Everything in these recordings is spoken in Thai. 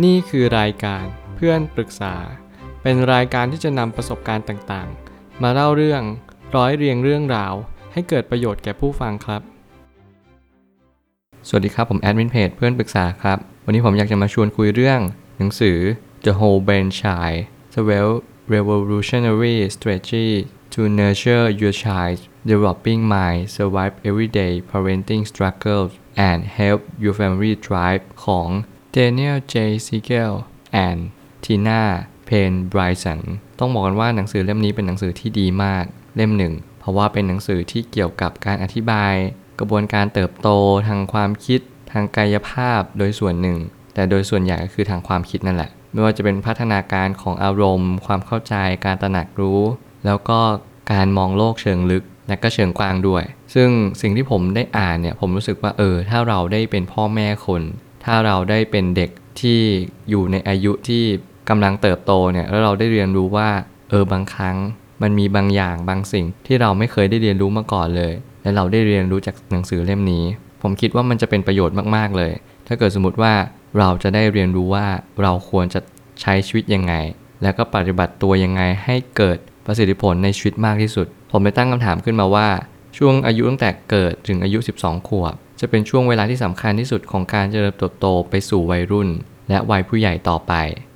นี่คือรายการเพื่อนปรึกษา เป็นรายการที่จะนำประสบการณ์ต่างๆ มาเล่าเรื่องร้อยเรียงเรื่องราว ให้เกิดประโยชน์แก่ผู้ฟังครับ สวัสดีครับ ผมแอดมินเพจเพื่อนปรึกษาครับ วันนี้ผมอยากจะมาชวนคุยเรื่อง หนังสือ The Whole Brain Child 12 Revolutionary Strategy to Nurture Your Child Developing Mind Survive Everyday Parenting Struggles and Help Your Family Thrive ของ Daniel J. Siegel and Tina Payne Bryson ต้องบอกกันว่าหนังสือเล่มนี้เป็นหนังสือที่ดีมากเล่มหนึ่ง เพราะว่าเป็นหนังสือที่เกี่ยวกับการอธิบาย กระบวนการเติบโตทางความคิด ทางกายภาพโดยส่วนหนึ่ง แต่โดยส่วนใหญ่ก็คือทางความคิดนั่นแหละ ไม่ว่าจะเป็นพัฒนาการของอารมณ์ ความเข้าใจการตระหนักรู้ แล้วก็การมองโลกเชิงลึกและก็เชิงกว้างด้วย ซึ่งสิ่งที่ผมได้อ่านเนี่ยผมรู้สึกว่าเออถ้าเราได้เป็นพ่อแม่คน ถ้าเราได้เป็นเด็กที่อยู่ในอายุที่กำลังเติบโตเนี่ยแล้วเราได้เรียนรู้ว่าเออบางครั้งมันมีบางอย่างบางสิ่งที่เราไม่เคยได้เรียนรู้มาก่อนเลย และเราได้เรียนรู้จากหนังสือเล่มนี้ ผมคิดว่ามันจะเป็นประโยชน์มากๆเลย ถ้าเกิดสมมติว่าเราจะได้เรียนรู้ว่าเราควรจะใช้ชีวิตยังไง แล้วก็ปฏิบัติตัวยังไงให้เกิดประสิทธิผลในชีวิตมากที่สุด ผมไปตั้งคำถามขึ้นมาว่า ช่วงอายุตั้งแต่เกิดถึงอายุ 12 ขวบ จะเป็นช่วงเวลาที่สำคัญที่สุดของการเจริญเติบโตไปสู่วัยรุ่น และวัยผู้ใหญ่ต่อไป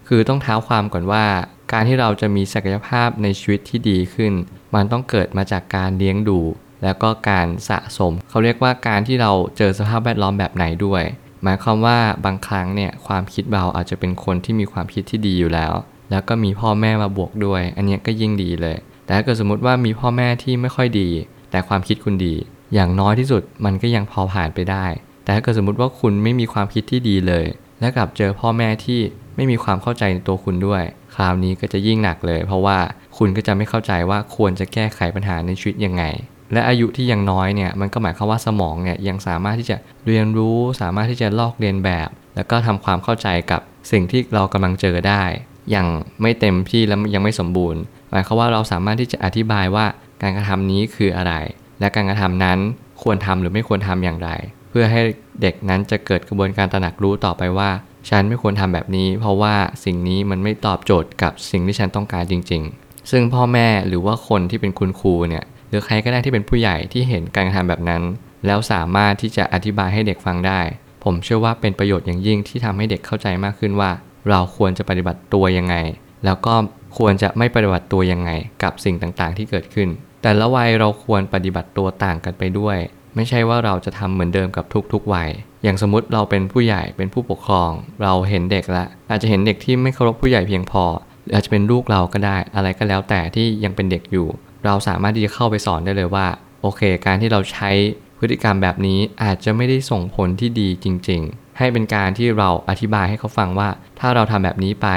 คือต้องเท้าความก่อนว่า การที่เราจะมีศักยภาพในชีวิตที่ดีขึ้น มันต้องเกิดมาจากการเลี้ยงดู แล้วก็การสะสม เขาเรียกว่าการที่เราเจอสภาพแวดล้อมแบบไหนด้วย หมายความว่าบางครั้งเนี่ยความคิดเราอาจจะเป็นคนที่มีความคิดที่ดีอยู่แล้ว แล้วก็มีพ่อแม่มาบวกด้วย อันนี้ก็ยิ่งดีเลย แต่ถ้าเกิดสมมติว่ามีพ่อแม่ที่ไม่ค่อยดี แต่ความคิดคุณดี อย่างน้อยที่สุดมันก็ยังพอผ่านไปได้ แต่ถ้าเกิดสมมติว่าคุณไม่มีความคิดที่ดีเลย และกลับเจอพ่อแม่ที่ไม่มีความเข้าใจในตัวคุณด้วย คราวนี้ก็จะยิ่งหนักเลย เพราะว่าคุณก็จะไม่เข้าใจว่าควรจะแก้ไขปัญหาในชีวิตยังไง และอายุที่ยังน้อยเนี่ยมันก็หมายความว่าสมองเนี่ยยังสามารถที่จะเรียนรู้ สามารถที่จะลอกเรียนแบบ แล้วก็ทำความเข้าใจกับสิ่งที่เรากำลังเจอได้ อย่างไม่เต็มที่และยังไม่สมบูรณ์ หมายความว่าเราสามารถที่จะอธิบายว่าการกระทำนี้คืออะไร และการกระทำนั้นควรทำหรือไม่ควรทำอย่างไร เพื่อให้เด็กนั้นจะเกิดกระบวนการตระหนักรู้ต่อไปว่า ฉันไม่ควรทำแบบนี้ เพราะว่าสิ่งนี้มันไม่ตอบโจทย์กับสิ่งที่ฉันต้องการจริง ๆ ซึ่งพ่อแม่หรือว่าคนที่เป็นคุณครูเนี่ยหรือใครก็ได้ที่เป็นผู้ใหญ่ที่เห็นการกระทำแบบนั้น แล้วสามารถที่จะอธิบายให้เด็กฟังได้ ผมเชื่อว่าเป็นประโยชน์อย่างยิ่งที่ทำให้เด็กเข้าใจมากขึ้นว่า เราควรจะปฏิบัติตัวยังไง แล้วก็ควรจะไม่ปฏิบัติตัวยังไง กับสิ่งต่างๆ ที่เกิดขึ้น แต่ละวัยเราควรปฏิบัติตัวต่างกันไปด้วย ไม่ใช่ว่าเราจะทำเหมือนเดิมกับทุกๆวัย อย่างสมมติเราเป็นผู้ใหญ่เป็นผู้ปกครอง เราเห็นเด็กละ อาจจะเห็นเด็กที่ไม่เคารพผู้ใหญ่เพียงพอหรืออาจจะเป็นลูกเราก็ได้ อะไรก็แล้วแต่ที่ยังเป็นเด็กอยู่ เราสามารถที่จะเข้าไปสอนได้เลยว่า โอเค การที่เราใช้พฤติกรรมแบบนี้อาจจะไม่ได้ส่งผลที่ดีจริง ๆ ให้เป็นการที่เราอธิบายให้เขาฟังว่า ถ้าเราทำแบบนี้ไป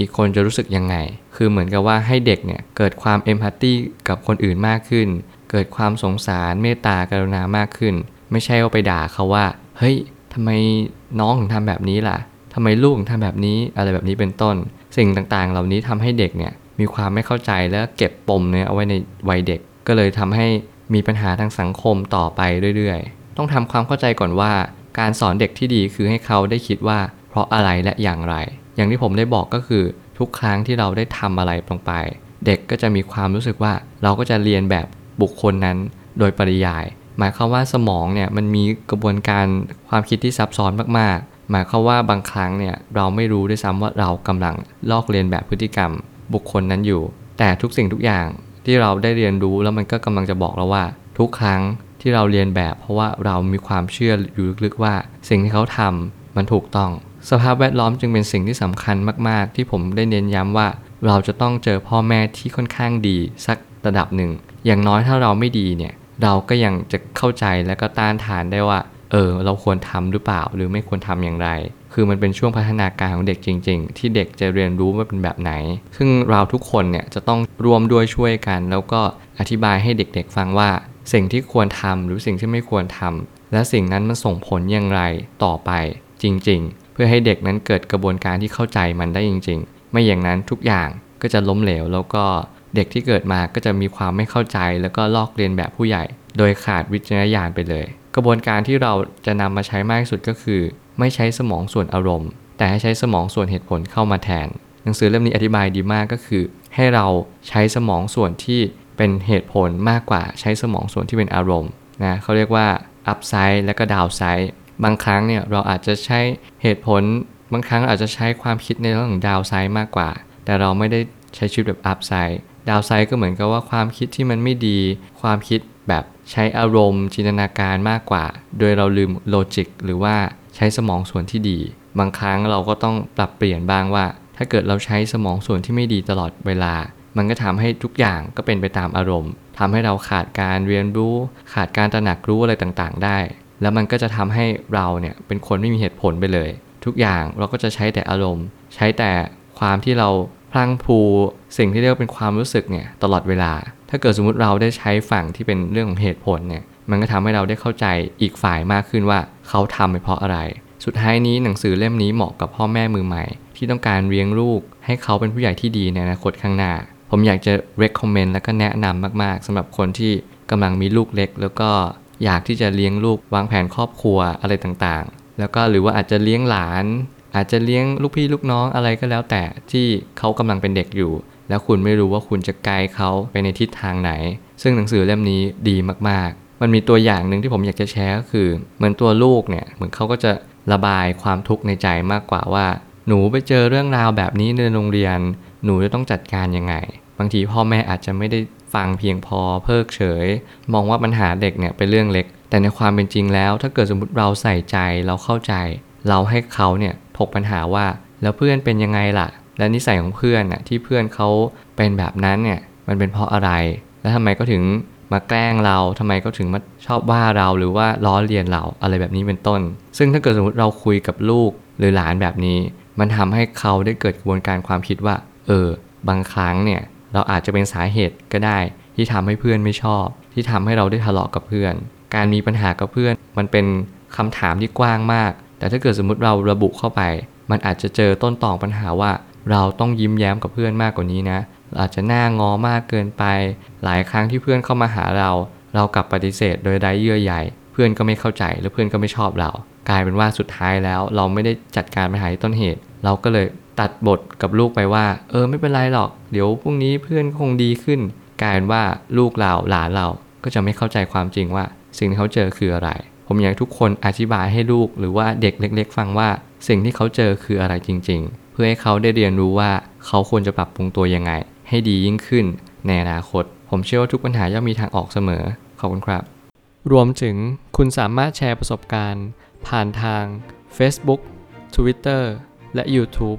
อีกคนจะรู้สึกยังไง คือเหมือนกับว่าให้เด็กเนี่ยเกิดความเอมพัตตีกับคนอื่นมากขึ้น เกิดความสงสารเมตตากรุณามากขึ้น ไม่ใช่ว่าไปด่าเขาว่า เฮ้ยทำไมน้องถึงทำแบบนี้ล่ะทำไมลูกถึงทำแบบนี้อะไรแบบนี้เป็นต้น สิ่งต่างๆ เหล่านี้ทำให้เด็กเนี่ยมีความไม่เข้าใจและเก็บปมเนี่ยเอาไว้ในวัยเด็ก ก็เลยทำให้มีปัญหาทางสังคมต่อไปเรื่อยๆ ต้องทำความเข้าใจก่อนว่า การสอนเด็กที่ดีคือให้เขาได้คิดว่า เพราะอะไรและอย่างไร อย่างที่ผมได้บอกก็คือทุกครั้งที่เราได้ทำอะไรลงไป เด็กก็จะมีความรู้สึกว่าเราก็จะเรียนแบบบุคคลนั้นโดยปริยาย หมายความว่าสมองเนี่ยมันมีกระบวนการความคิดที่ซับซ้อนมากๆ หมายความว่าบางครั้งเนี่ยเราไม่รู้ด้วยซ้ำว่าเรากำลังลอกเรียนแบบพฤติกรรม บุคคลนั้นอยู่ แต่ทุกสิ่งทุกอย่างที่เราได้เรียนรู้แล้วมันก็กำลังจะบอกเราว่า ทุกครั้งที่เราเรียนแบบ เพราะว่าเรามีความเชื่ออยู่ลึกๆว่า สิ่งที่เขาทำมันถูกต้อง สภาพแวดล้อมจึงเป็นสิ่งที่สำคัญมาก ๆ ที่ผมได้เน้นย้ำว่า เราจะต้องเจอพ่อแม่ที่ค่อนข้างดีสักระดับหนึ่ง อย่างน้อยถ้าเราไม่ดีเนี่ย เราก็ยังจะเข้าใจและก็ต้านทานได้ว่า เออ เราควรทำหรือเปล่า หรือไม่ควรทำอย่างไร คือมันเป็นช่วงพัฒนาการของเด็กจริง ๆ ที่เด็กจะเรียนรู้ว่าเป็นแบบไหน ซึ่งเราทุกคนเนี่ยจะต้องรวมด้วยช่วยกัน แล้วก็อธิบายให้เด็ก ๆ ฟังว่า สิ่งที่ควรทำหรือสิ่งที่ไม่ควรทำและสิ่งนั้นมันส่งผลอย่างไรต่อไปจริง ๆ เพื่อให้เด็กนั้นเกิดกระบวนการที่เข้าใจมันได้จริง ๆ ไม่อย่างนั้นทุกอย่างก็จะล้มเหลว แล้วก็เด็กที่เกิดมาก็จะมีความไม่เข้าใจ แล้วก็ลอกเรียนแบบผู้ใหญ่ โดยขาดวิจารณญาณไปเลย กระบวนการที่เราจะนำมาใช้มากที่สุดก็คือ ไม่ใช้สมองส่วนอารมณ์ แต่ให้ใช้สมองส่วนเหตุผลเข้ามาแทน หนังสือเล่มนี้อธิบายดีมากก็คือ ให้เราใช้สมองส่วนที่เป็นเหตุผลมากกว่าใช้สมองส่วนที่เป็นอารมณ์นะเขาเรียกว่า up side และก็ down side บางครั้งเนี่ยเราอาจจะใช้เหตุผล บางครั้งอาจจะใช้ความคิดในเรื่องของ down side มากกว่า แต่เราไม่ได้ใช้ชีวิตแบบ up side ดาวไซด์ก็เหมือนกับว่าความคิดที่มันไม่ดี ความคิดแบบใช้อารมณ์ จินตนาการมากกว่า โดยเราลืมโลจิกหรือว่าใช้สมองส่วนที่ดี บางครั้งเราก็ต้องปรับเปลี่ยนบ้างว่า ถ้าเกิดเราใช้สมองส่วนที่ไม่ดีตลอดเวลา มันก็ทำให้ทุกอย่างก็เป็นไปตามอารมณ์ทำให้เราขาดการเรียนรู้ ขาดการตระหนักรู้อะไรต่างๆ ได้ แล้วมันก็จะทำให้เราเนี่ยเป็นคนไม่มีเหตุผลไปเลย ทุกอย่างเราก็จะใช้แต่อารมณ์ ใช้แต่ความที่เราพลังพูสิ่งที่เรียกว่าเป็นความรู้สึกเนี่ยตลอดเวลา ถ้าเกิดสมมติเราได้ใช้ฝั่งที่เป็นเรื่องของเหตุผลเนี่ยมันก็ทำให้เราได้เข้าใจอีกฝ่ายมากขึ้นว่าเขาทำไปเพราะอะไร สุดท้ายนี้หนังสือเล่มนี้เหมาะกับพ่อแม่มือใหม่ ที่ต้องการเลี้ยงลูก ให้เขาเป็นผู้ใหญ่ที่ดีในอนาคตข้างหน้า ผมอยากจะ recommend และก็แนะนำมาก ๆสำหรับคนที่กำลังมีลูกเล็ก แล้วก็ อยากที่จะเลี้ยงลูกวางแผนครอบครัวอะไรต่างๆ แล้วก็หรือว่าอาจจะเลี้ยงหลาน อาจจะเลี้ยงลูกพี่ลูกน้องอะไรก็แล้วแต่ที่เขากำลังเป็นเด็กอยู่ แล้วคุณไม่รู้ว่าคุณจะไกด์เขาไปในทิศทางไหน ซึ่งหนังสือเล่มนี้ดีมากๆ มันมีตัวอย่างหนึ่งที่ผมอยากจะแชร์ก็คือ เหมือนตัวลูกเนี่ยเหมือนเขาก็จะระบายความทุกข์ในใจมากกว่าว่า หนูไปเจอเรื่องราวแบบนี้ในโรงเรียน หนูจะต้องจัดการยังไง บางทีพ่อแม่อาจจะไม่ได้ ฟังเพียงพอเพิกเฉย มองว่าปัญหาเด็กเนี่ยเป็นเรื่องเล็ก แต่ในความเป็นจริงแล้ว ถ้าเกิดสมมติเราใส่ใจเราเข้าใจ เราให้เขาเนี่ยถกปัญหาว่าแล้วเพื่อนเป็นยังไงล่ะ และนิสัยของเพื่อนน่ะที่เพื่อนเขาเป็นแบบนั้นเนี่ยมันเป็นเพราะอะไร แล้วทำไมก็ถึงมาแกล้งเราทำไมก็ถึงมาชอบว่าเราหรือว่าล้อเลียนเราอะไรแบบนี้เป็นต้น ซึ่งถ้าเกิดสมมติเราคุยกับลูกหรือหลานแบบนี้ มันทำให้เขาได้เกิดกระบวนการความคิดว่า เออ บางครั้งเนี่ย เราอาจจะเป็นสาเหตุก็ได้ ที่ทำให้เพื่อนไม่ชอบ ที่ทำให้เราได้ทะเลาะกับเพื่อน การมีปัญหากับเพื่อน มันเป็นคำถามที่กว้างมาก แต่ถ้าเกิดสมมติเราระบุเข้าไป มันอาจจะเจอต้นตอปัญหาว่า เราต้องยิ้มแย้มกับเพื่อนมากกว่านี้นะอาจจะหน้างอมากเกินไป หลายครั้งที่เพื่อนเข้ามาหาเรา เรากลับปฏิเสธโดยไร้เยื่อใยเพื่อนก็ไม่เข้าใจและเพื่อนก็ไม่ชอบเรา กลายเป็นว่าสุดท้ายแล้ว เราไม่ได้จัดการปัญหาที่ต้นเหตุ เราก็เลย ตัดบทกับลูกไปว่า เออไม่เป็นไรหรอก เดี๋ยวพรุ่งนี้เพื่อนคงดีขึ้น กลายเป็นว่าลูกเราหลานเราก็จะไม่เข้าใจความจริงว่า สิ่งที่เขาเจอคืออะไร ผมอยากให้ทุกคนอธิบายให้ลูกหรือว่าเด็กเล็ก ๆ ฟังว่า สิ่งที่เขาเจอคืออะไรจริง ๆ เพื่อให้เขาได้เรียนรู้ว่าเขาควรจะปรับปรุงตัวยังไง ให้ดียิ่งขึ้น ในอนาคต ผมเชื่อว่าทุกปัญหาย่อมมีทางออกเสมอขอบคุณครับ รวมถึงคุณสามารถแชร์ประสบการณ์ ผ่านทาง Facebook Twitter และ YouTube